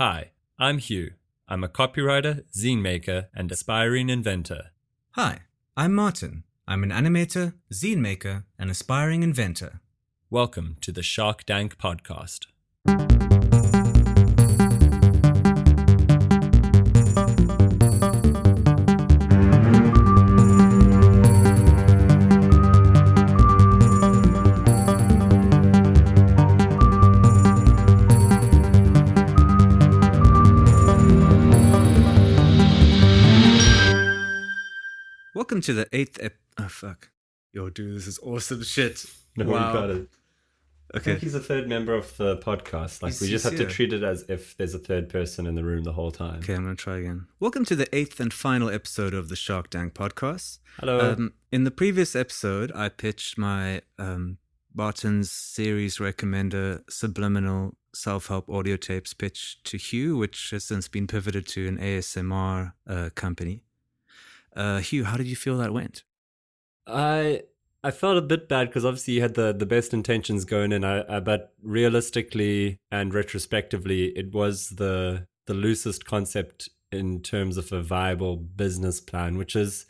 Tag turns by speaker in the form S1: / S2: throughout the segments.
S1: Hi, I'm Hugh. I'm a copywriter, zine maker, and aspiring inventor.
S2: Hi, I'm Martin. I'm an animator, zine maker, and aspiring inventor.
S1: Welcome to the Shark Dank podcast.
S2: Welcome to the eighth ep- Oh, fuck. Yo, dude, this is awesome shit.
S1: No,
S2: wow.
S1: we got it. I
S2: Okay.
S1: think he's a third member of the podcast. Like,
S2: He's-
S1: we just have to treat it as if there's a third person in the room the whole time.
S2: Okay, I'm going to try again. Welcome to the eighth and final episode of the Shark Dank podcast.
S1: Hello.
S2: Um, in the previous episode, I pitched my um, Barton's series recommender subliminal self help audio tapes pitch to Hugh, which has since been pivoted to an ASMR uh, company. Uh, Hugh, how did you feel that went?
S1: I I felt a bit bad because obviously you had the, the best intentions going in, I, I, but realistically and retrospectively, it was the the loosest concept in terms of a viable business plan, which is,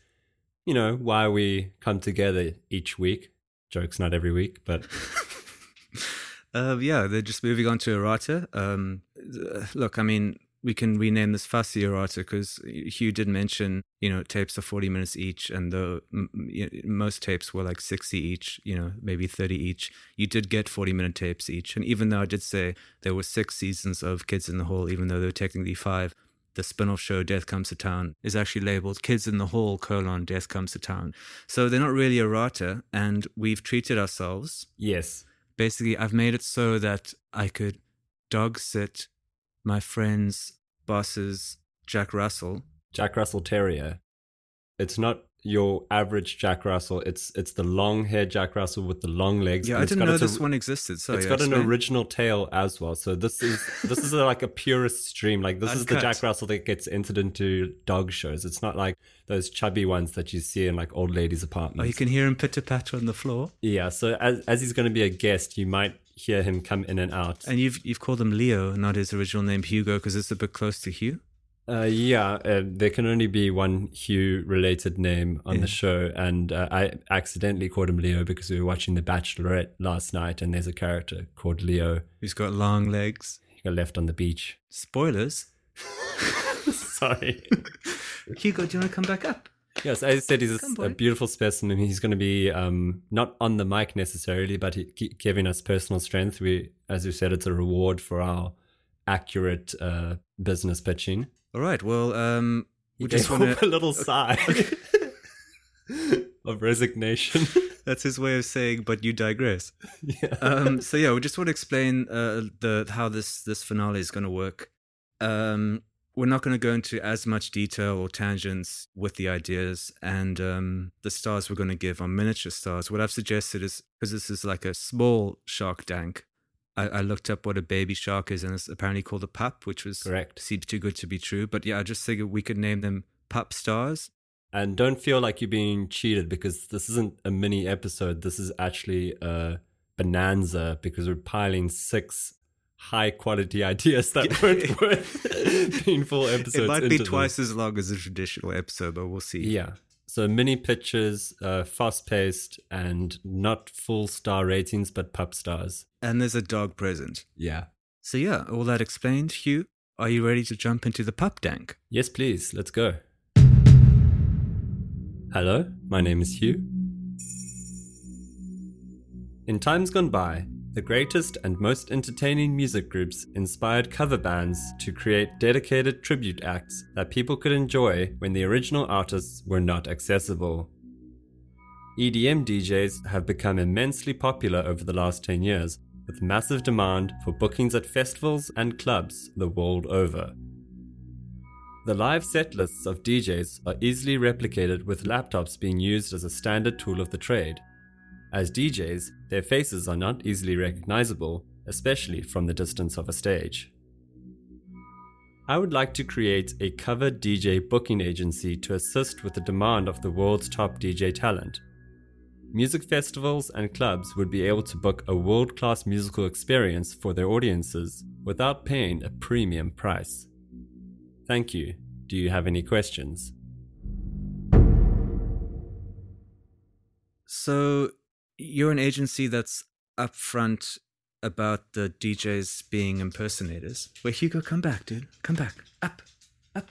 S1: you know, why we come together each week. Jokes not every week, but
S2: Uh, yeah, they're just moving on to errata. Um, look, I mean, we can rename this fussy errata because Hugh did mention, you know, tapes are 40 minutes each, and the most tapes were like 60 each, you know, maybe 30 each. You did get 40 minute tapes each. And even though I did say there were six seasons of Kids in the Hall, even though there were technically five, the spin off show Death Comes to Town is actually labeled Kids in the Hall, colon, Death Comes to Town. So they're not really errata, and we've treated ourselves
S1: yes.
S2: basically I've made it so that I could dog sit my friend's boss's Jack Russell.
S1: Jack Russell Terrier. It's not your average Jack Russell. It's it's the long haired Jack Russell with the long legs.
S2: Yeah, I didn't know this
S1: or-
S2: one existed. So
S1: it's
S2: yeah,
S1: got an original tail as well. So this is this is a, like a purist stream. Like this is the. Jack Russell that gets entered into dog shows. It's not like those chubby ones that you see in like old ladies' apartments.
S2: Oh, you can hear him pitter patter on the floor.
S1: yeah. So as as he's going to be a guest, you might hear him come in and out.
S2: And you've you've called him Leo, not his original name Hugo, because it's a bit close to Hugh.
S1: Uh, yeah, uh, there can only be one Hugh related name on
S2: Yeah.
S1: the show, and uh, I accidentally called him Leo because we were watching The Bachelorette last night, and there's a character called Leo
S2: Who's got long legs.
S1: who got left on the beach.
S2: Spoilers.
S1: Sorry.
S2: Hugo, do you want to come back up?
S1: Yes, as I said, he's a, a beautiful specimen. He's going to be um, not on the mic necessarily, but he, gi- giving us personal strength. We, as you said, it's a reward for our accurate uh, business pitching.
S2: All right. Well, um,
S1: We
S2: we just want
S1: a little sigh of resignation.
S2: That's his way of saying, but you digress.
S1: yeah.
S2: um, so yeah, we just want to explain uh, the how this this finale is going to work. Um, we're not going to go into as much detail or tangents with the ideas and um, the stars we're going to give are miniature stars. What I've suggested is because this is like a small shark tank, I, I looked up what a baby shark is, and it's apparently called a pup, which was
S1: Correct.
S2: Seems too good to be true. But yeah, I just figured we could name them pup stars.
S1: And don't feel like you're being cheated because this isn't a mini episode. This is actually a bonanza because we're piling six high quality ideas that weren't worth being full episodes.
S2: it might be
S1: into them.
S2: twice as long as a traditional episode, but we'll see.
S1: Yeah. So mini pitches, uh, fast paced, and not full star ratings, but pup stars.
S2: And there's a dog present.
S1: Yeah.
S2: So yeah, all that explained, Hugh, are you ready to jump into the pup dank?
S1: Yes, please. Let's go. Hello, my name is Hugh. In times gone by, the greatest and most entertaining music groups inspired cover bands to create dedicated tribute acts that people could enjoy when the original artists were not accessible. EDM DJs have become immensely popular over the last 10 years, with massive demand for bookings at festivals and clubs the world over. The live set lists of DJs are easily replicated with laptops being used as a standard tool of the trade. As DJs, their faces are not easily recognizable, especially from the distance of a stage. I would like to create a cover DJ booking agency to assist with the demand of the world's top DJ talent. music festivals and clubs would be able to book a world class musical experience for their audiences without paying a premium price. Thank you. Do you have any questions?
S2: So, you're an agency that's upfront about the DJs being impersonators. Wait, Hugo, come back, dude. Come back. Up. Up.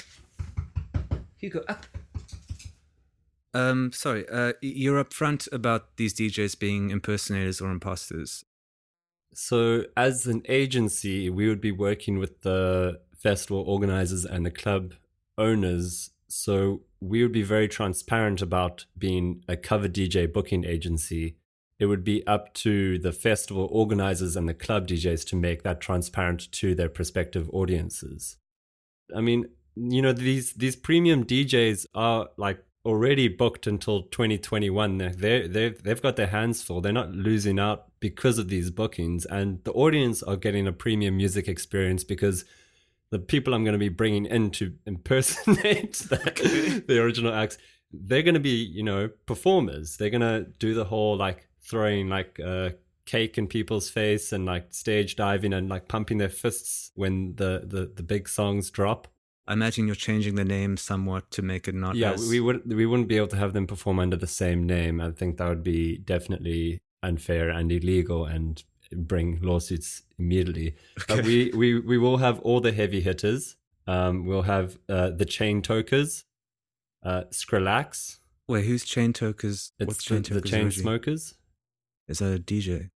S2: Hugo, up. Um, sorry, uh, you're upfront about these DJs being impersonators or imposters.
S1: So, as an agency, we would be working with the festival organizers and the club owners. So, we would be very transparent about being a cover DJ booking agency. It would be up to the festival organizers and the club DJs to make that transparent to their prospective audiences. I mean, you know, these these premium DJs are like already booked until 2021. They they they've got their hands full. They're not losing out because of these bookings, and the audience are getting a premium music experience because the people I'm going to be bringing in to impersonate the, the original acts, they're going to be you know performers. They're going to do the whole like throwing like uh, cake in people's face and like stage diving and like pumping their fists when the the, the big songs drop.
S2: I imagine you're changing the name somewhat to make it not.
S1: Yeah,
S2: as...
S1: we would we wouldn't be able to have them perform under the same name. I think that would be definitely unfair and illegal and bring lawsuits immediately. Okay. But we, we we will have all the heavy hitters. Um, we'll have uh, the chain tokers, uh, Skrillex.
S2: Wait, who's chain tokers?
S1: It's What's chain the, tokers? The chain smokers.
S2: Is that a DJ?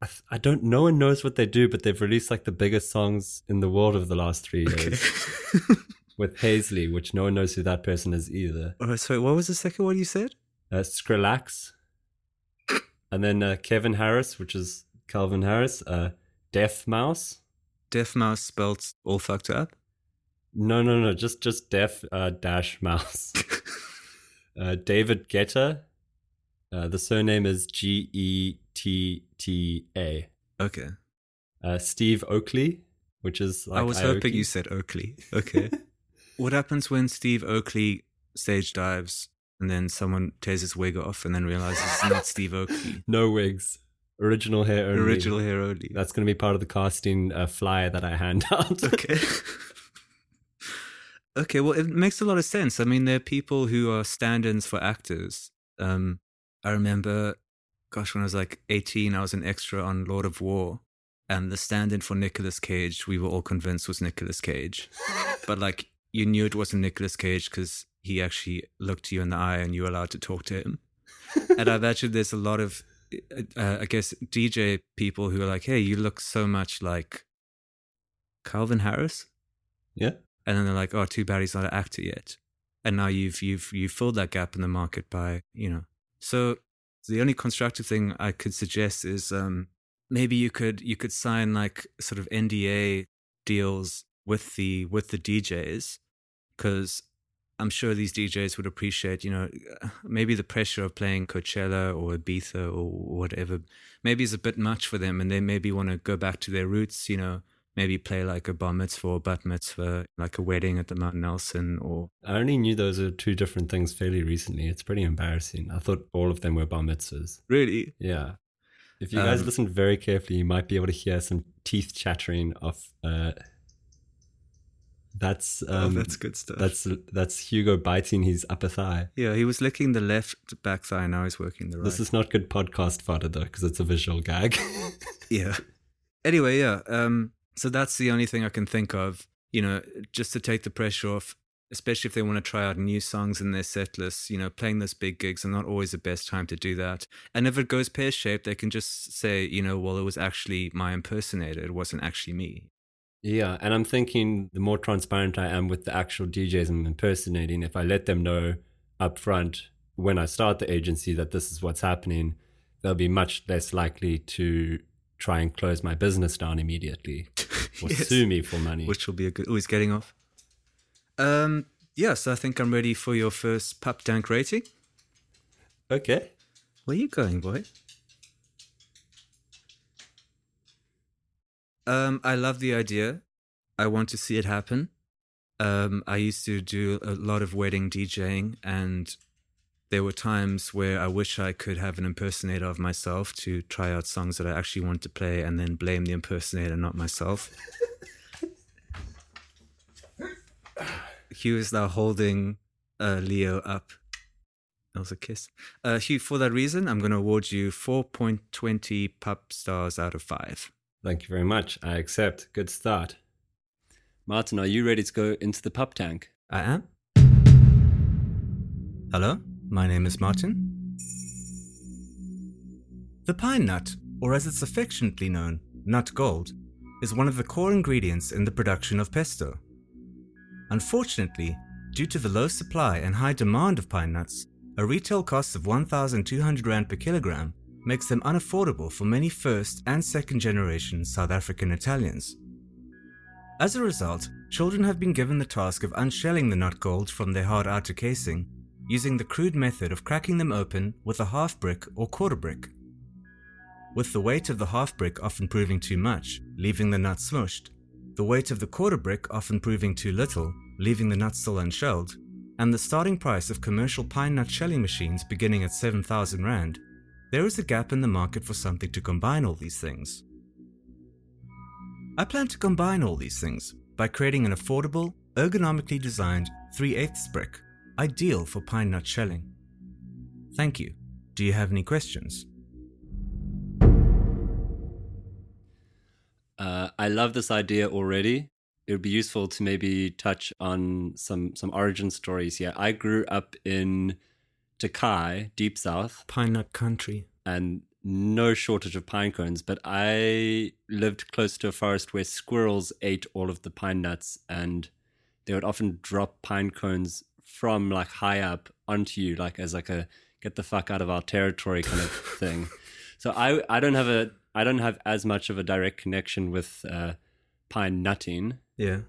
S1: I, th- I, don't. No one knows what they do, but they've released like the biggest songs in the world of the last three years. Okay. with Hazley, which no one knows who that person is either.
S2: Oh, sorry, what was the second one you said?
S1: Uh, Skrillex. and then uh, Kevin Harris, which is Calvin Harris. Uh, Deaf Mouse.
S2: Deaf Mouse spelled all fucked up?
S1: No, no, no, just just Deaf uh, dash Mouse. uh, David Guetta. Uh, the surname is G E T T A.
S2: Okay.
S1: Uh, Steve Oakley, which is like
S2: I was Aoki. hoping you said Oakley. Okay. What happens when Steve Oakley stage dives and then someone tears his wig off and then realizes it's not Steve Oakley?
S1: No wigs. Original hair only.
S2: Original hair only.
S1: That's going to be part of the casting uh, flyer that I hand out.
S2: okay. okay, well, it makes a lot of sense. I mean, there are people who are stand ins for actors. Um, I remember, gosh, when I was like 18, I was an extra on Lord of War. And the stand in for Nicolas Cage, we were all convinced was Nicolas Cage. but like, you knew it wasn't Nicolas Cage because he actually looked you in the eye and you were allowed to talk to him. and I imagine there's a lot of, uh, I guess, DJ people who are like, hey, you look so much like Calvin Harris.
S1: Yeah.
S2: And then they're like, oh, too bad he's not an actor yet. And now you've you've you've filled that gap in the market by you know. So the only constructive thing I could suggest is um, maybe you could you could sign like sort of NDA deals with the with the DJs because I'm sure these DJs would appreciate, you know, maybe the pressure of playing Coachella or Ibiza or whatever, maybe is a bit much for them, and they maybe want to go back to their roots, you know, maybe play like a bar mitzvah or bat mitzvah, like a wedding at the Mount Nelson, or.
S1: I only knew those are two different things fairly recently. It's pretty embarrassing. I thought all of them were bar mitzvahs.
S2: Really?
S1: Yeah. If you guys um, listen very carefully, you might be able to hear some teeth chattering of uh, that's
S2: oh, um, oh, that's good stuff.
S1: That's that's Hugo biting his upper thigh.
S2: Yeah, he was licking the left back thigh. Now he's working the right.
S1: This is not good podcast fodder though, because it's a visual gag.
S2: yeah. Anyway, yeah. Um. So that's the only thing I can think of. You know, just to take the pressure off, especially if they want to try out new songs in their set lists. You know, playing those big gigs are not always the best time to do that. And if it goes pear shaped, they can just say, you know, well, it was actually my impersonator. It wasn't actually me.
S1: Yeah, and I'm thinking the more transparent I am with the actual DJs I'm impersonating, if I let them know up front when I start the agency that this is what's happening, they'll be much less likely to try and close my business down immediately or yes. sue me for money.
S2: Which will be a good. Oh, he's getting off. Um. Yes, I think I'm ready for your first pup dank rating.
S1: Okay.
S2: Where are you going, boy? Um, I love the idea. I want to see it happen. Um, I used to do a lot of wedding DJing, and there were times where I wish I could have an impersonator of myself to try out songs that I actually want to play and then blame the impersonator, not myself. Hugh is now holding uh, Leo up. That was a kiss. Uh, Hugh, for that reason, I'm going to award you 4.20 pup stars out of 5.
S1: Thank you very much. I accept. Good start. Martin, are you ready to go into the pup tank?
S2: I am. Hello, my name is Martin. The pine nut, or as it's affectionately known, nut gold, is one of the core ingredients in the production of pesto. Unfortunately, due to the low supply and high demand of pine nuts, a retail cost of 1,200 Rand per kilogram makes them unaffordable for many first and second generation South African Italians. As a result, children have been given the task of unshelling the nut gold from their hard outer casing using the crude method of cracking them open with a half brick or quarter brick. With the weight of the half brick often proving too much, leaving the nut smushed, the weight of the quarter brick often proving too little, leaving the nut still unshelled, and the starting price of commercial pine nut shelling machines beginning at 7,000 Rand, there is a gap in the market for something to combine all these things. I plan to combine all these things by creating an affordable, ergonomically designed 3 8 brick, ideal for pine nut shelling. Thank you. Do you have any questions?
S1: Uh, I love this idea already. It would be useful to maybe touch on some some origin stories here. I grew up in Tokai, deep south,
S2: Pine nut country.
S1: and no shortage of pine cones. But I lived close to a forest where squirrels ate all of the pine nuts, and they would often drop pine cones from like high up onto you, like as like a get the fuck out of our territory kind of thing. So I I don't have a I don't have as much of a direct connection with uh, pine nutting
S2: Yeah.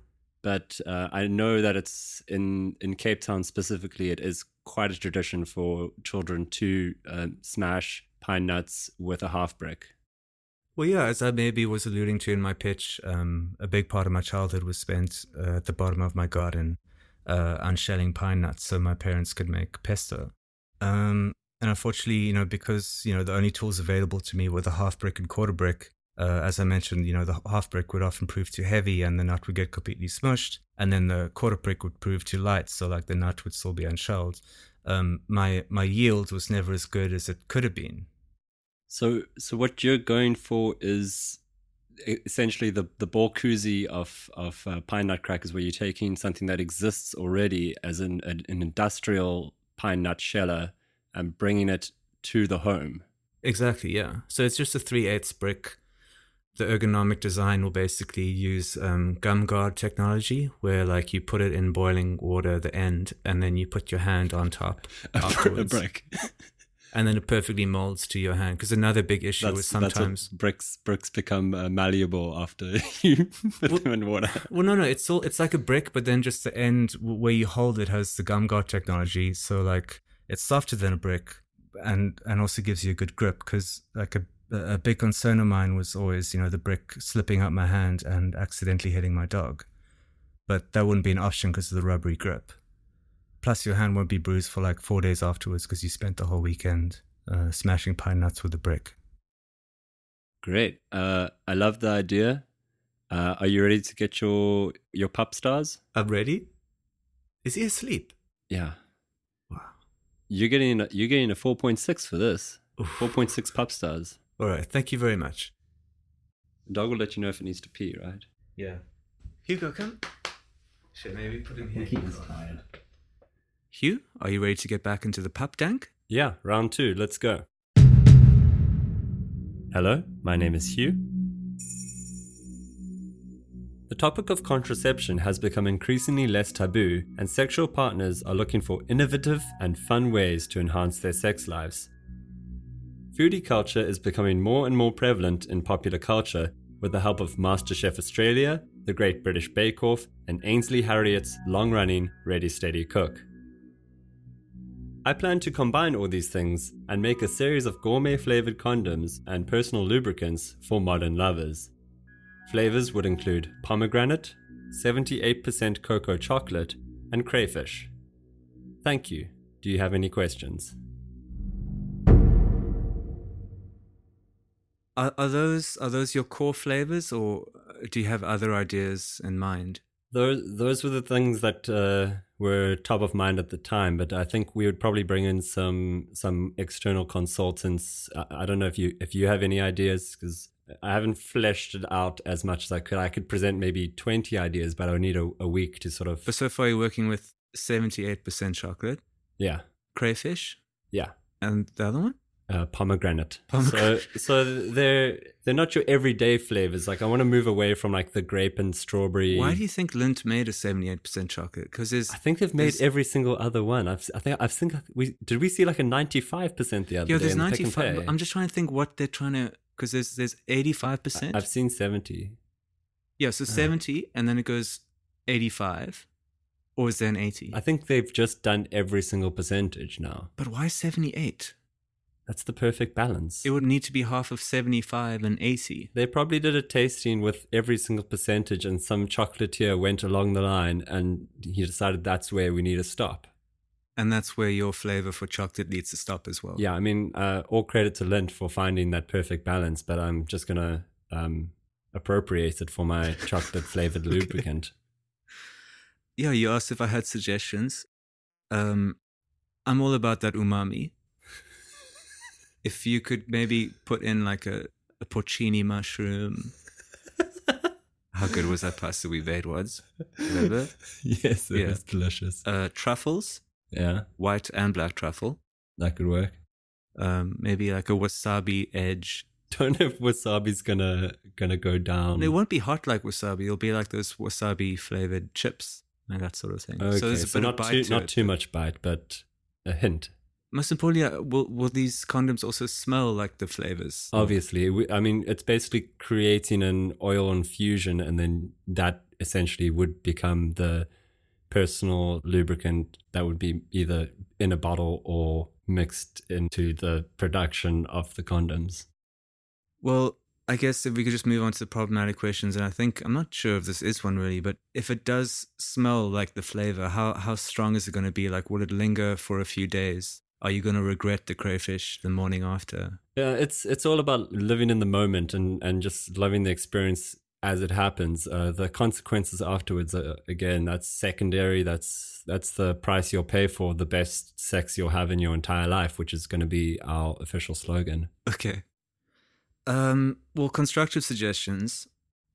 S1: but uh, I know that it's in in Cape Town specifically. It is quite a tradition for children to uh, smash pine nuts with a half brick.
S2: Well, yeah, as I maybe was alluding to in my pitch, um, a big part of my childhood was spent uh, at the bottom of my garden uh, shelling pine nuts so my parents could make pesto. Um, and unfortunately, you know, because, you know, the only tools available to me were the half brick and quarter brick, uh, as I mentioned, you know, the half brick would often prove too heavy and the nut would get completely smushed. And then the quarter brick would prove too light, so like the nut would still be unshelled. Um, my, my yield was never as good as it could have been.
S1: So so what you're going for is essentially the the Borkuzi of of uh, pine nut crackers, where you're taking something that exists already as an an, an industrial pine nut sheller and bringing it to the home.
S2: Exactly, yeah. So it's just a three eighths brick. The ergonomic design will basically use um, gum guard technology, where like you put it in boiling water at the end, and then you put your hand on top
S1: A, br- a brick.
S2: and then it perfectly molds to your hand. Because another big issue is
S1: That's, that's
S2: sometimes,
S1: bricks bricks become uh, malleable after you put them in water.
S2: well, no, no, it's still it's like a brick, but then just the end where you hold it has the gum guard technology, so like it's softer than a brick, and and also gives you a good grip. Because like a a big concern of mine was always you know the brick slipping out my hand and accidentally hitting my dog, but that wouldn't be an option because of the rubbery grip. Plus, your hand won't be bruised for like four days afterwards because you spent the whole weekend uh, smashing pine nuts with a brick.
S1: Great. Uh, I love the idea. Uh, are you ready to get your your pup stars?
S2: I'm ready. Is he asleep?
S1: Yeah.
S2: Wow.
S1: You're getting a, you're getting a four point six for this. Four point six pup stars.
S2: All right. Thank you very much.
S1: The dog will let you know if it needs to pee, right?
S2: Yeah. Hugo, come. Should maybe put him here.
S1: He's tired.
S2: Hugh, are you ready to get back into the pup dank?
S1: Yeah, round two. Let's go. Hello, my name is Hugh. The topic of contraception has become increasingly less taboo, and sexual partners are looking for innovative and fun ways to enhance their sex lives. Foodie culture is becoming more and more prevalent in popular culture with the help of MasterChef Australia, The Great British Bake Off, and Ainsley Harriott's long running Ready Steady Cook. I plan to combine all these things and make a series of gourmet flavored condoms and personal lubricants for modern lovers. Flavors would include pomegranate, 78% cocoa chocolate, and crayfish. Thank you. Do you have any questions?
S2: Are, are those are those your core flavors, or do you have other ideas in mind?
S1: Those those were the things that uh, were top of mind at the time, but I think we would probably bring in some some external consultants. I, I don't know if you if you have any ideas because I haven't fleshed it out as much as I could. I could present maybe twenty ideas, but I would need a, a week to sort of.
S2: But so far, you're working with seventy eight percent chocolate,
S1: Yeah,
S2: crayfish,
S1: yeah.
S2: and the other one.
S1: Uh, pomegranate.
S2: Pomegranate.
S1: So, so they're they're not your everyday flavors. Like I want to move away from like the grape and strawberry.
S2: Why do you think Lindt made a seventy eight percent chocolate? Because there's
S1: I think they've made every single other one. I've, I think I've think we did we see like a ninety five percent the other
S2: yeah,
S1: day
S2: there's
S1: in the Pick
S2: ninety five. I'm just trying to think what they're trying to. Because there's there's eighty five percent.
S1: I've seen seventy.
S2: Yeah, so seventy, and then it goes eighty five, or is there an eighty?
S1: I think they've just done every single percentage now.
S2: But why seventy eight?
S1: That's the perfect balance.
S2: It would need to be half of seventy five and eighty.
S1: they probably did a tasting with every single percentage, and some chocolatier went along the line, and he decided that's where we need to stop.
S2: And that's where your flavor for chocolate needs to stop as well.
S1: Yeah, I mean, uh, all credit to Lindt for finding that perfect balance, but I'm just gonna um, appropriate it for my chocolate flavored
S2: Okay.
S1: lubricant.
S2: Yeah, you asked if I had suggestions. Um, I'm all about that umami. If you could maybe put in like a, a porcini mushroom. How good was that pasta we made once? Remember?
S1: yes, it
S2: Yeah.
S1: was delicious.
S2: Uh, truffles,
S1: Yeah,
S2: white and black truffle.
S1: that could work.
S2: Um, maybe like a wasabi edge.
S1: Don't know if wasabi's gonna gonna go down.
S2: It won't be hot like wasabi. It'll be like those wasabi flavored chips, like that sort of thing.
S1: Okay,
S2: so there's a bit
S1: not
S2: of bite
S1: too
S2: to
S1: not
S2: it.
S1: too much bite, but a hint.
S2: Most importantly, uh, will will these condoms also smell like the flavors?
S1: Obviously, we, I mean, it's basically creating an oil infusion, and then that essentially would become the personal lubricant that would be either in a bottle or mixed into the production of the condoms.
S2: Well, I guess if we could just move on to the problematic questions, and I think I'm not sure if this is one really, but if it does smell like the flavor, how how strong is it going to be? Like, will it linger for a few days? Are you going to regret the crayfish the morning after?
S1: Yeah, it's it's all about living in the moment and and just loving the experience as it happens. Uh, the consequences afterwards, uh, again, that's secondary. That's that's the price you'll pay for the best sex you'll have in your entire life, which is going to be our official slogan.
S2: Okay. Um, well, constructive suggestions.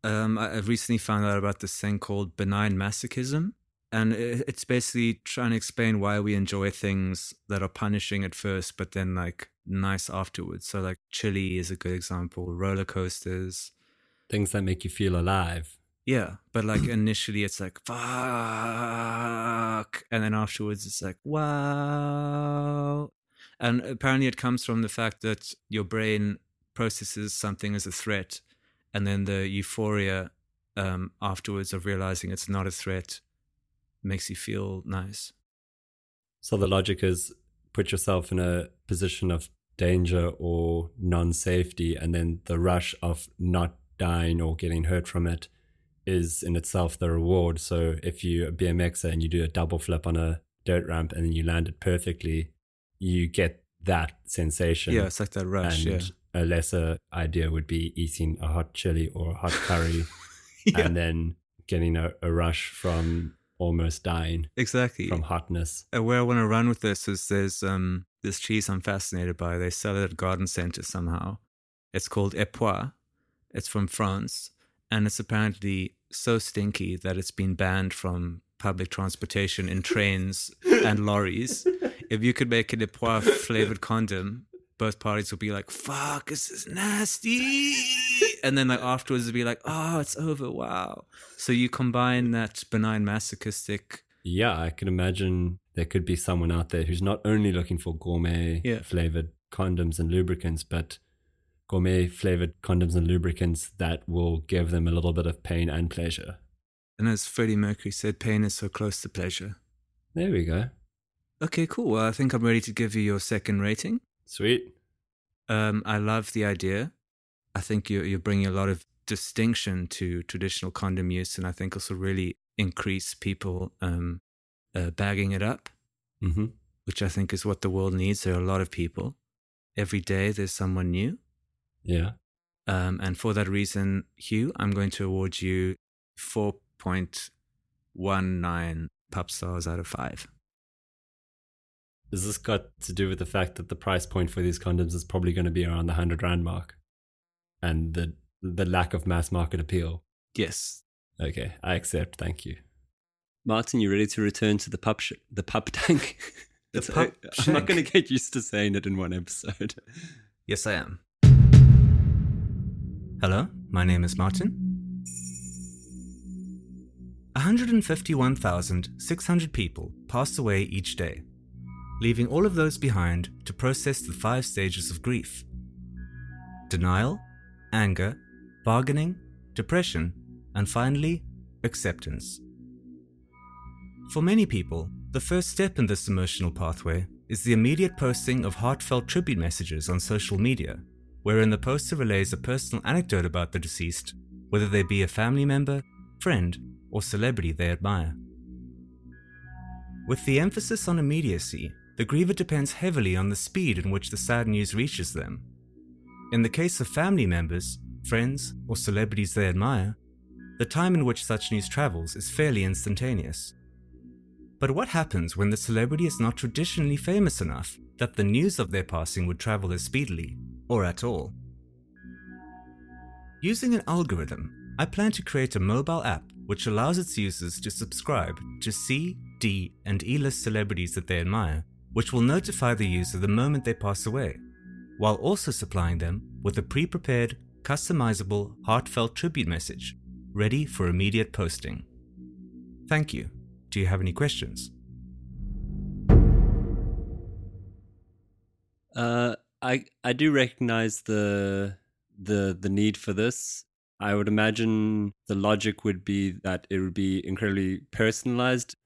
S2: Um, I, I've recently found out about this thing called benign masochism. And it's basically trying to explain why we enjoy things that are punishing at first, but then like nice afterwards. So, like, chili is a good example, roller coasters.
S1: Things that make you feel alive.
S2: Yeah. But like initially, it's like, fuck. And then afterwards, it's like, wow. And apparently, it comes from the fact that your brain processes something as a threat, and then the euphoria um, afterwards of realizing it's not a threat makes you feel nice.
S1: So the logic is put yourself in a position of danger or non-safety, and then the rush of not dying or getting hurt from it is in itself the reward. So if you're a BMXer and you do a double flip on a dirt ramp and then you land it perfectly, you get that sensation.
S2: Yeah, it's like that rush.
S1: and
S2: yeah.
S1: a lesser idea would be eating a hot chili or a hot curry
S2: yeah,
S1: and then getting a, a rush from almost dying
S2: exactly.
S1: from hotness.
S2: Uh, where I want to run with this is there's um this cheese I'm fascinated by. They sell it at garden center somehow. It's called Epoisses. It's from France, and it's apparently so stinky that it's been banned from public transportation in trains and lorries. If you could make an Epoisses flavored condom, both parties would be like, "Fuck, this is nasty," and then like afterwards, it'd be like, "Oh, it's over. Wow." So you combine that benign masochistic
S1: Yeah, I can imagine there could be someone out there who's not only looking for gourmet
S2: Yeah.
S1: flavored condoms and lubricants, but gourmet flavored condoms and lubricants that will give them a little bit of pain and pleasure.
S2: And as Freddie Mercury said, pain is so close to pleasure.
S1: There we go.
S2: Okay, cool. Well, I think I'm ready to give you your second rating.
S1: Sweet.
S2: Um, I love the idea. I think you're, you're bringing a lot of distinction to traditional condom use, and I think also really increase people um, uh, bagging it up.
S1: hmm
S2: which I think is what the world needs. There are a lot of people. Every day there's someone new.
S1: Yeah.
S2: Um, and for that reason, Hugh, I'm going to award you 4.19 pop stars out of 5.
S1: Has this got to do with the fact that the price point for these condoms is probably going to be around the 100 Rand mark? And the, the lack of mass market appeal?
S2: Yes.
S1: Okay, I accept. Thank you. Martin, you ready to return to the pup sh- the pup tank?
S2: The
S1: It's-
S2: pup
S1: I- I'm not going to get used to saying it in one episode.
S2: Yes, I am. Hello, my name is Martin. 151,600 people pass away each day, leaving all of those behind to process the five stages of grief denial, anger, bargaining, depression, and finally, acceptance. For many people, the first step in this emotional pathway is the immediate posting of heartfelt tribute messages on social media, wherein the poster relays a personal anecdote about the deceased, whether they be a family member, friend, or celebrity they admire. With the emphasis on immediacy, the griever depends heavily on the speed in which the sad news reaches them. In the case of family members, friends, or celebrities they admire, the time in which such news travels is fairly instantaneous. But what happens when the celebrity is not traditionally famous enough that the news of their passing would travel as speedily, or at all? Using an algorithm, I plan to create a mobile app which allows its users to subscribe to C, D, and E list celebrities that they admire, which will notify the user the moment they pass away, while also supplying them with a pre prepared, customizable, heartfelt tribute message ready for immediate posting. Thank you. Do you have any questions?
S1: Uh, I I do recognize the the the need for this. I would imagine the logic would be that it would be incredibly personalized.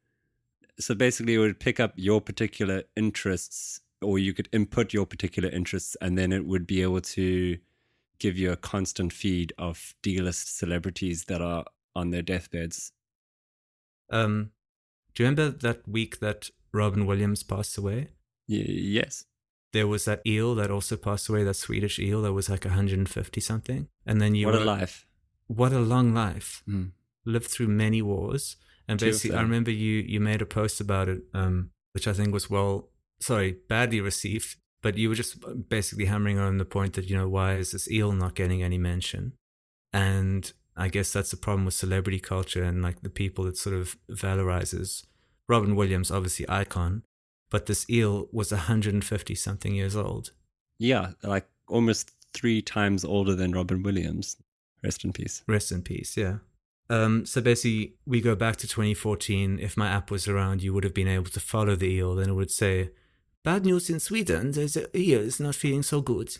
S1: So basically, it would pick up your particular interests, or you could input your particular interests, and then it would be able to give you a constant feed of D-list celebrities that are on their deathbeds.
S2: Um, do you remember that week that Robin Williams passed away?
S1: Y- yes.
S2: There was that eel that also passed away, that Swedish eel that was like 150 something. And then you
S1: what a
S2: were-
S1: life.
S2: What a long life.
S1: Mm.
S2: Lived through many wars. And
S1: Two
S2: basically, I remember you, you made a post about it, um, which I think was well, sorry, badly received. But you were just basically hammering on the point that, you know, why is this eel not getting any mention? And I guess that's the problem with celebrity culture and like the people that sort of valorizes. Robin Williams, obviously icon, but this eel was 150 something years old.
S1: Yeah, like almost three times older than Robin Williams. Rest in peace.
S2: Rest in peace, yeah. Um, so basically, we go back to 2014. If my app was around, you would have been able to follow the eel, and it would say, Bad news in Sweden, there's a eel is not feeling so good.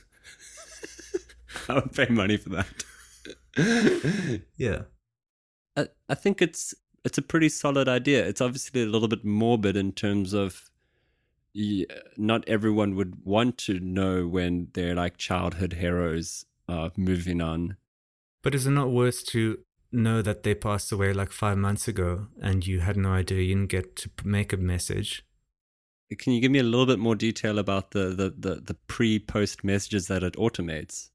S1: I would pay money for that.
S2: Yeah.
S1: I, I think it's it's a pretty solid idea. It's obviously a little bit morbid in terms of y- not everyone would want to know when their like childhood heroes are moving on.
S2: But is it not worse to know that they passed away like five months ago and you had no idea, you didn't get to make a message?
S1: Can you give me a little bit more detail about the the the, the pre post messages that it automates?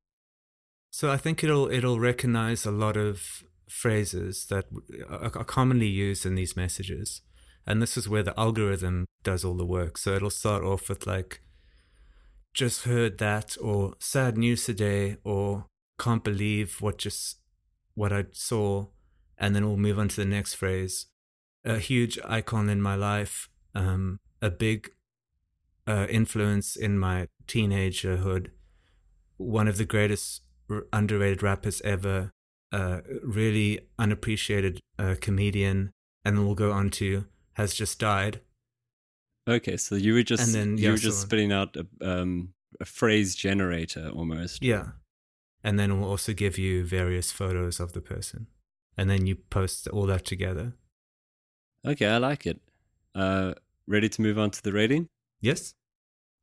S2: So I think it'll it'll recognize a lot of phrases that are, commonly used in these messages, and this is where the algorithm does all the work. So it'll start off with like, "Just heard that," or "Sad news today," or "Can't believe what just what I saw," and then we'll move on to the next phrase. A huge icon in my life, um, a big uh, influence in my teenagerhood, one of the greatest r- underrated rappers ever, uh, really unappreciated uh, comedian, and then we'll go on to has just died.
S1: Okay, so you were just
S2: And then,
S1: you
S2: yeah,
S1: were just
S2: on.
S1: spitting out a, um, a phrase generator almost.
S2: Yeah, and then we'll also give you various photos of the person, and then you post all that together.
S1: Okay, I like it. Uh, ready to move on to the rating?
S2: Yes.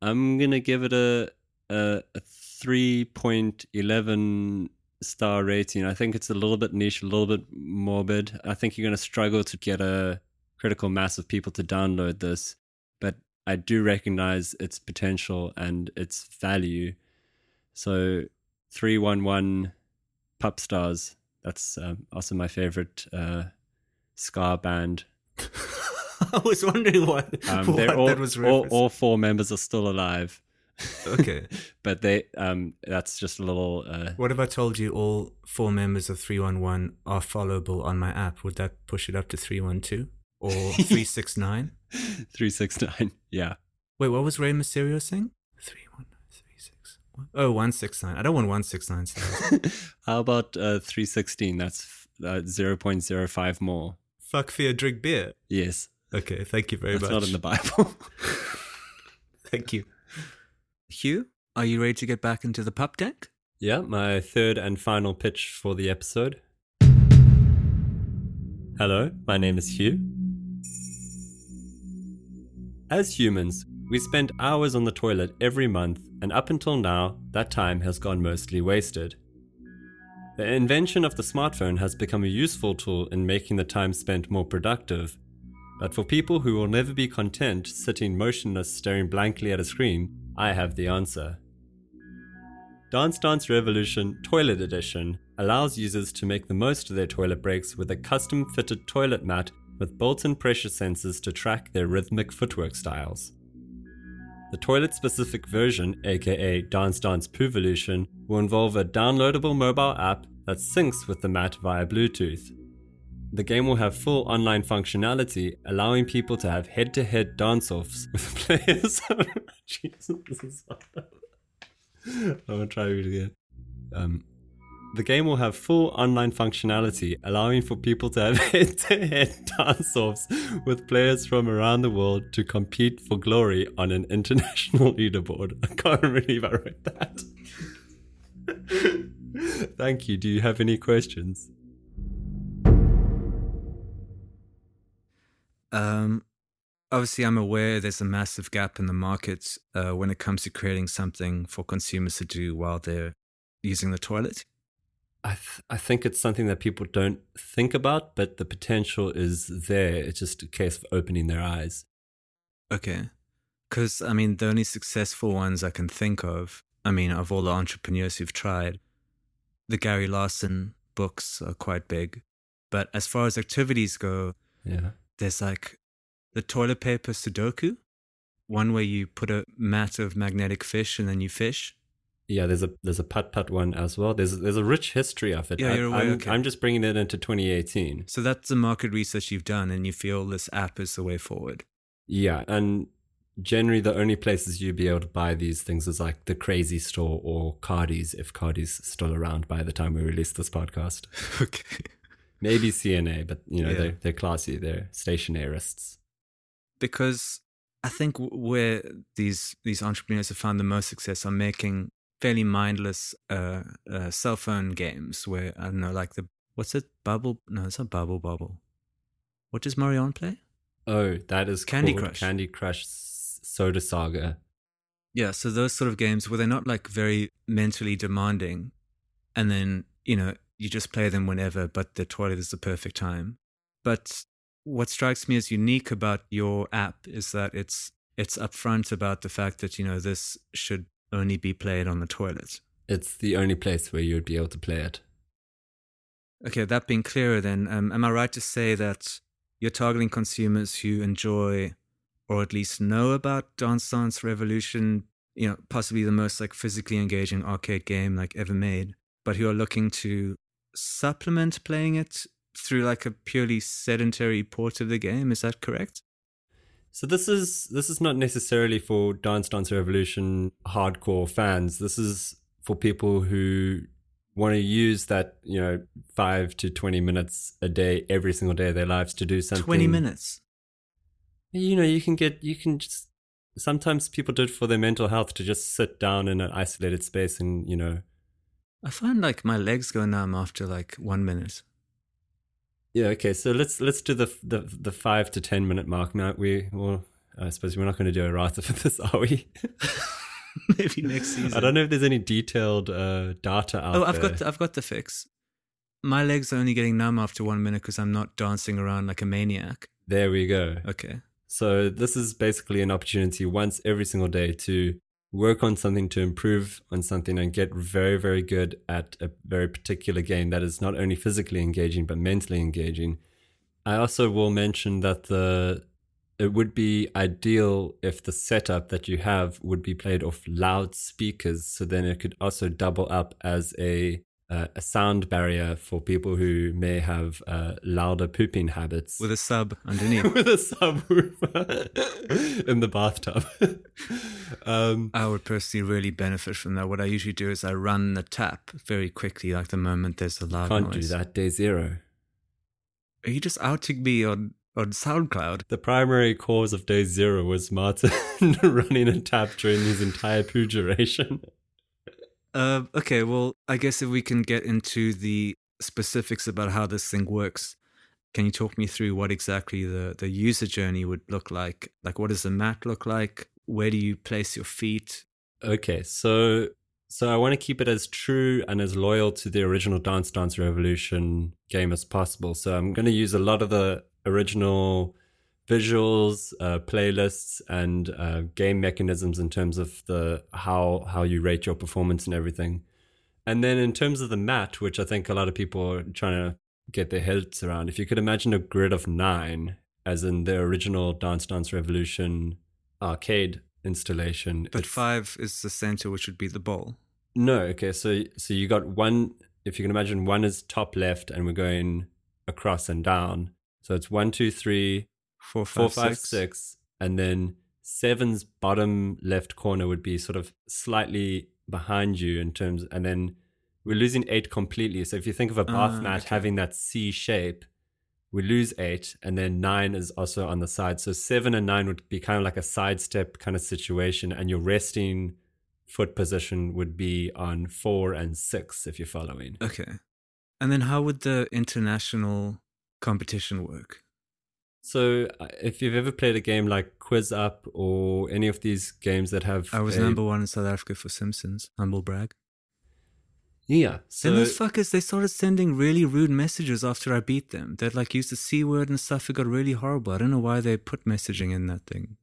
S1: I'm gonna give it a a, a three point eleven star rating. I think it's a little bit niche, a little bit morbid. I think you're gonna struggle to get a critical mass of people to download this, but I do recognize its potential and its value. So 311 Pup Stars, that's um, also my favorite uh, ska band.
S2: I was wondering what,
S1: um,
S2: what
S1: all,
S2: that was
S1: all, all, four members are still alive.
S2: Okay.
S1: but they um that's just a little uh
S2: What if I told you all four members of 311 are followable on my app? Would that push it up to 312 or 369?
S1: 369. Yeah.
S2: Wait, what was Rey Mysterio saying? 31936. Oh, 169. I don't want 169.
S1: How about uh 316? That's uh, 0.05 more.
S2: Fuck fear, drink beer.
S1: Yes.
S2: Okay, thank you very
S1: That's
S2: much.
S1: not in the Bible.
S2: thank you. Hugh, are you ready to get back into the pup deck?
S1: Yeah, my third and final pitch for the episode. Hello, my name is Hugh. As humans, we spend hours on the toilet every month, and up until now, that time has gone mostly wasted. The invention of the smartphone has become a useful tool in making the time spent more productive, but for people who will never be content sitting motionless staring blankly at a screen, I have the answer. Dance Dance Revolution Toilet Edition allows users to make the most of their toilet breaks with a custom fitted toilet mat with built in pressure sensors to track their rhythmic footwork styles. The toilet specific version, aka Dance Dance Poovolution, will involve a downloadable mobile app that syncs with the mat via Bluetooth. The game will have full online functionality, allowing people to have head to head dance offs with players. Jesus, this is I'm gonna try it again. Um, the game will have full online functionality, allowing for people to have head to head dance offs with players from around the world to compete for glory on an international leaderboard. I can't believe I wrote that. Thank you. Do you have any questions?
S2: Um, obviously, I'm aware there's a massive gap in the market uh, when it comes to creating something for consumers to do while they're using the toilet.
S1: I th- I think it's something that people don't think about, but the potential is there. It's just a case of opening their eyes.
S2: Okay, because I mean, the only successful ones I can think of, I mean, of all the entrepreneurs who've tried, the Gary Larson books are quite big, but as far as activities go,
S1: Yeah.
S2: There's like the toilet paper Sudoku, one where you put a mat of magnetic fish and then you fish.
S1: Yeah, there's a there's a putt putt one as well. There's there's a rich history of it.
S2: Yeah,
S1: I,
S2: you're aware,
S1: I'm,
S2: okay.
S1: I'm just bringing it into 2018.
S2: So that's the market research you've done, and you feel this app is the way forward.
S1: Yeah, and generally the only places you'd be able to buy these things is like the Crazy Store or Cardies, if Cardies still around by the time we release this podcast.
S2: Okay.
S1: Maybe CNA, but you know
S2: Yeah.
S1: they're they're classy. They're stationarists.
S2: Because I think where these these entrepreneurs have found the most success are making fairly mindless uh, uh, cell phone games where I don't know, like the what's it, Bubble? No, it's not Bubble Bubble. What does Marion play?
S1: Oh, that is
S2: Candy Crush.
S1: Candy Crush Soda Saga.
S2: Yeah, so those sort of games where they're not like very mentally demanding, and then you know you just play them whenever, but the toilet is the perfect time. But what strikes me as unique about your app is that it's it's upfront about the fact that you know this should only be played on the toilet.
S1: It's the only place where you would be able to play it.
S2: Okay, that being clearer, then um, am I right to say that you're targeting consumers who enjoy or at least know about Dance Dance Revolution, you know, possibly the most like physically engaging arcade game like ever made, but who are looking to supplement playing it through like a purely sedentary port of the game. Is that correct?
S1: So this is this is not necessarily for Dance Dance Revolution hardcore fans. This is for people who want to use that you know five to twenty minutes a day every single day of their lives to do something.
S2: 20 minutes.
S1: You know, you can get you can just. Sometimes people do it for their mental health to just sit down in an isolated space and you know.
S2: I find like my legs go numb after like one minute.
S1: Yeah. Okay. So let's let's do the the the five to ten minute mark. Now we well, I suppose we're not going to do a writer for this, are we?
S2: Maybe next season.
S1: I don't know if there's any detailed uh, data out there.
S2: Oh, I've
S1: there.
S2: got I've got the fix. My legs are only getting numb after one minute because I'm not dancing around like a maniac.
S1: There we go.
S2: Okay.
S1: So this is basically an opportunity once every single day to work on something to improve on something and get very very good at a very particular game that is not only physically engaging but mentally engaging. I also will mention that the it would be ideal if the setup that you have would be played off loudspeakers so then it could also double up as a uh, a sound barrier for people who may have uh, louder pooping habits.
S2: With a sub underneath.
S1: With a subwoofer in the bathtub.
S2: um, I would personally really benefit from that. What I usually do is I run the tap very quickly, like the moment there's a loud
S1: can't
S2: noise.
S1: do that day zero.
S2: Are you just outing me on on SoundCloud.
S1: The primary cause of day zero was Martin running a tap during his entire poo duration.
S2: Uh, okay, well, I guess if we can get into the specifics about how this thing works, can you talk me through what exactly the, the user journey would look like? Like, what does the mat look like? Where do you place your feet?
S1: Okay, so so I want to keep it as true and as loyal to the original Dance Dance Revolution game as possible. So I'm going to use a lot of the original visuals, uh, playlists, and uh, game mechanisms in terms of the how how you rate your performance and everything. And then in terms of the mat, which I think a lot of people are trying to get their heads around, if you could imagine a grid of nine, as in the original Dance Dance Revolution arcade installation.
S2: But five is the center, which would be the bowl.
S1: No, okay, so so you got one. If you can imagine, one is top left, and we're going across and down. So it's one, two, three,
S2: four, five, four, five six.
S1: six, and then seven's bottom left corner would be sort of slightly behind you in terms, and then we're losing eight completely. So if you think of a bath uh, mat okay. having that C shape, we lose eight, and then nine is also on the side. So seven and nine would be kind of like a sidestep kind of situation, and your resting foot position would be on four and six, if you're following.
S2: Okay. And then how would the international competition work?
S1: So, uh, if you've ever played a game like Quiz Up or any of these games that have,
S2: I was
S1: a,
S2: number one in South Africa for Simpsons. Humble brag.
S1: Yeah. So
S2: and those fuckers, they started sending really rude messages after I beat them. They'd like use the c word and stuff. It got really horrible. I don't know why they put messaging in that thing.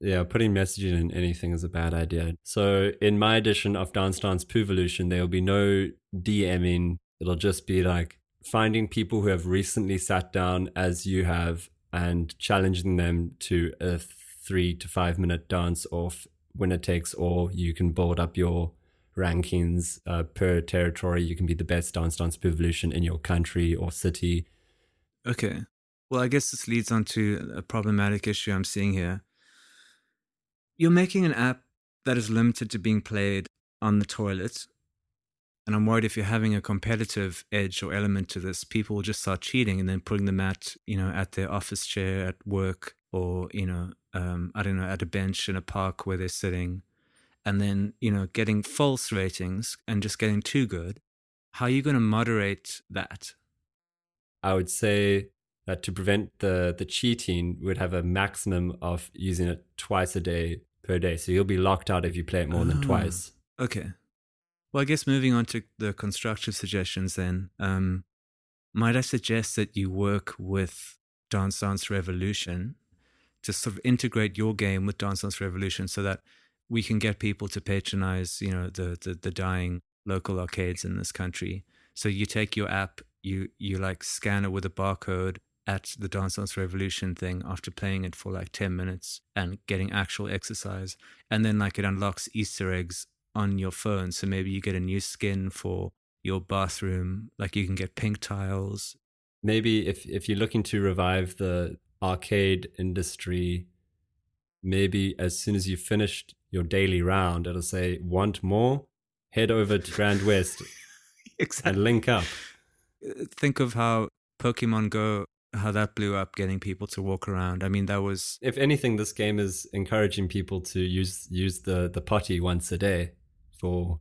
S1: Yeah, putting messaging in anything is a bad idea. So in my edition of Dance Dance Poovolution, there will be no DMing. It'll just be like finding people who have recently sat down as you have and challenging them to a three to five minute dance off winner takes all. You can build up your rankings uh, per territory. You can be the best dance dance evolution in your country or city.
S2: Okay. Well, I guess this leads on to a problematic issue I'm seeing here. You're making an app that is limited to being played on the toilet and I'm worried if you're having a competitive edge or element to this, people will just start cheating and then putting them at, you know, at their office chair at work or, you know, um, I don't know, at a bench in a park where they're sitting and then, you know, getting false ratings and just getting too good. How are you going to moderate that?
S1: I would say that to prevent the, the cheating, we would have a maximum of using it twice a day per day. So you'll be locked out if you play it more oh, than twice.
S2: Okay. Well, I guess moving on to the constructive suggestions, then, um, might I suggest that you work with Dance Dance Revolution to sort of integrate your game with Dance Dance Revolution so that we can get people to patronize, you know, the, the, the dying local arcades in this country. So you take your app, you you like scan it with a barcode at the Dance Dance Revolution thing after playing it for like 10 minutes and getting actual exercise. And then like it unlocks Easter eggs on your phone. So maybe you get a new skin for your bathroom, like you can get pink tiles.
S1: Maybe if if you're looking to revive the arcade industry, maybe as soon as you've finished your daily round, it'll say want more, head over to Grand West exactly. and link up.
S2: Uh, think of how Pokemon Go how that blew up getting people to walk around. I mean that was
S1: if anything this game is encouraging people to use use the the potty once a day for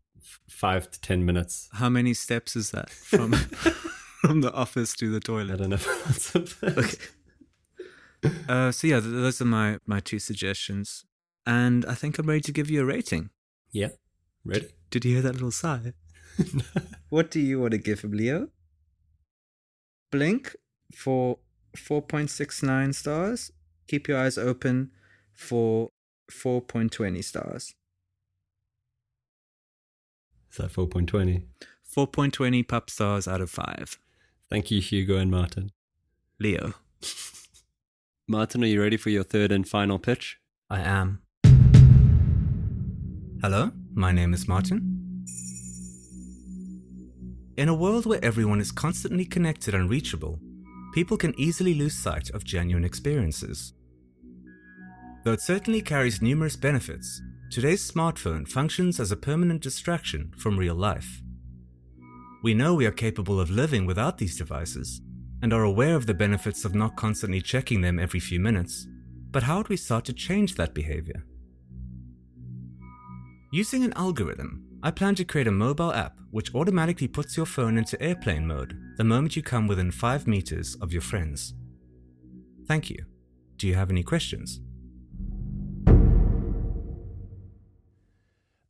S1: five to ten minutes.
S2: How many steps is that from from the office to the toilet?
S1: I don't know. okay.
S2: Uh, so yeah, those are my my two suggestions, and I think I'm ready to give you a rating.
S1: Yeah, ready.
S2: Did you hear that little sigh? what do you want to give him, Leo? Blink for 4.69 stars keep your eyes open for 4.20 stars.
S1: Is that 4.20?
S2: 4.20 pup stars out of 5.
S1: Thank you, Hugo and Martin.
S2: Leo.
S1: Martin, are you ready for your third and final pitch?
S2: I am. Hello, my name is Martin. In a world where everyone is constantly connected and reachable, people can easily lose sight of genuine experiences. Though it certainly carries numerous benefits, today's smartphone functions as a permanent distraction from real life. We know we are capable of living without these devices and are aware of the benefits of not constantly checking them every few minutes, but how do we start to change that behavior? Using an algorithm, I plan to create a mobile app which automatically puts your phone into airplane mode the moment you come within 5 meters of your friends. Thank you. Do you have any questions?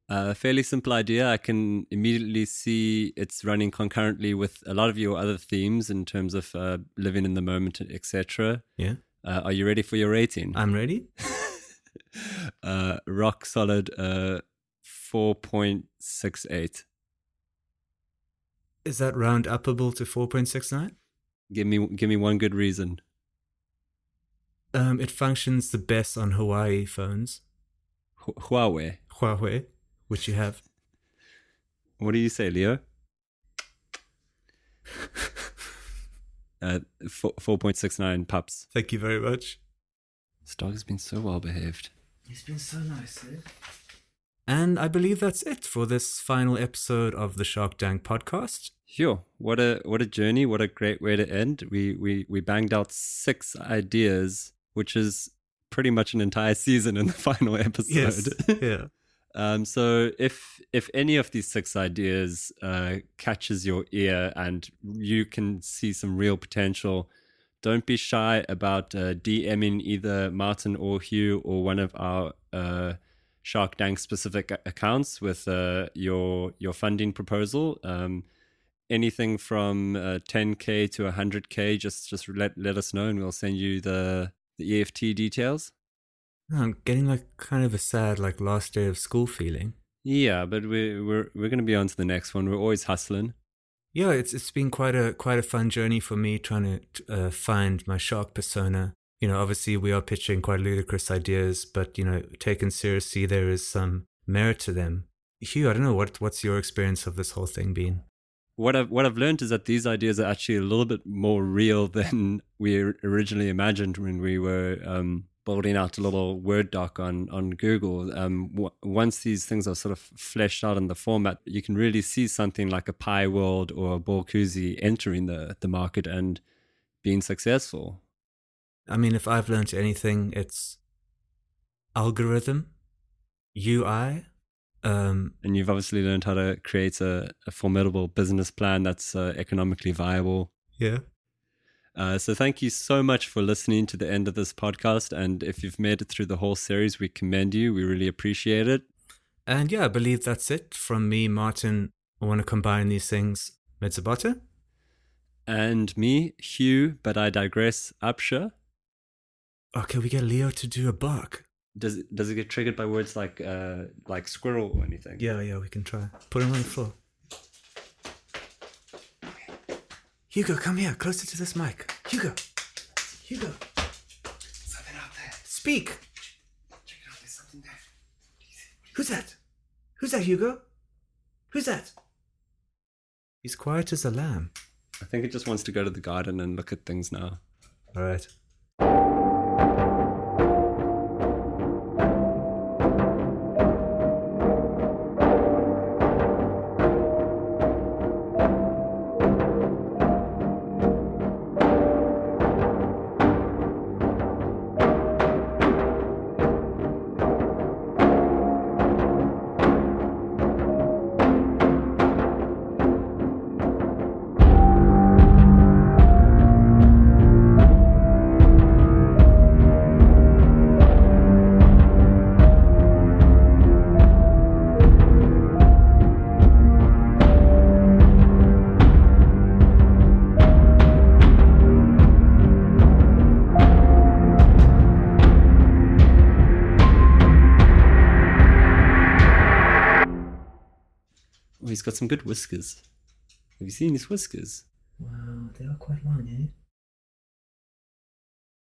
S1: A fairly simple idea. I can immediately see it's running concurrently with a lot of your other themes in terms of uh, living in the moment, etc.
S2: Yeah.
S1: Uh, are you ready for your rating?
S2: I'm ready.
S1: uh, rock solid uh, 4.68.
S2: Is that round upable to 4.69?
S1: Give me give me one good reason.
S2: Um, it functions the best on Hawaii phones.
S1: Hu- Huawei.
S2: Huawei, which you have.
S1: What do you say, Leo? uh, four, 4.69 pups.
S2: Thank you very much.
S1: This dog has been so well behaved.
S2: He's been so nice, eh? And I believe that's it for this final episode of the Shark Dank podcast.
S1: Sure. What a what a journey. What a great way to end. We we we banged out six ideas, which is pretty much an entire season in the final episode. Yes.
S2: yeah.
S1: Um, so if if any of these six ideas uh, catches your ear and you can see some real potential, don't be shy about uh, DMing either Martin or Hugh or one of our uh, Shark Dank specific accounts with uh, your your funding proposal. Um, anything from uh, 10k to 100k, just just let let us know and we'll send you the the EFT details.
S2: I'm getting like kind of a sad, like last day of school feeling.
S1: Yeah, but we we're we're gonna be on to the next one. We're always hustling.
S2: Yeah, it's it's been quite a quite a fun journey for me trying to uh, find my shark persona. You know, obviously we are pitching quite ludicrous ideas, but you know, taken seriously, there is some merit to them. Hugh, I don't know what what's your experience of this whole thing been.
S1: What I've what I've learned is that these ideas are actually a little bit more real than we originally imagined when we were um, building out a little Word doc on on Google. Um, w- once these things are sort of fleshed out in the format, you can really see something like a Pi World or a Borkuzi entering the the market and being successful.
S2: I mean, if I've learned anything, it's algorithm, UI. Um,
S1: And you've obviously learned how to create a, a formidable business plan that's uh, economically viable.
S2: yeah.
S1: Uh, so thank you so much for listening to the end of this podcast. And if you've made it through the whole series, we commend you. We really appreciate it.
S2: And yeah, I believe that's it from me, Martin. I want to combine these things. Metzabata?
S1: And me, Hugh, but I digress, Upsha.
S2: Okay, we get Leo to do a bark.
S1: Does it, does it get triggered by words like uh, like squirrel or anything?
S2: Yeah, yeah, we can try. Put him on the floor. Hugo, come here, closer to this mic. Hugo, Hugo,
S1: Something out there.
S2: speak.
S1: Check it out. There's something there.
S2: Who's that? Who's that, Hugo? Who's that? He's quiet as a lamb.
S1: I think it just wants to go to the garden and look at things now.
S2: All right.
S1: Some good whiskers. Have you seen his whiskers?
S2: Wow, they are quite long, eh?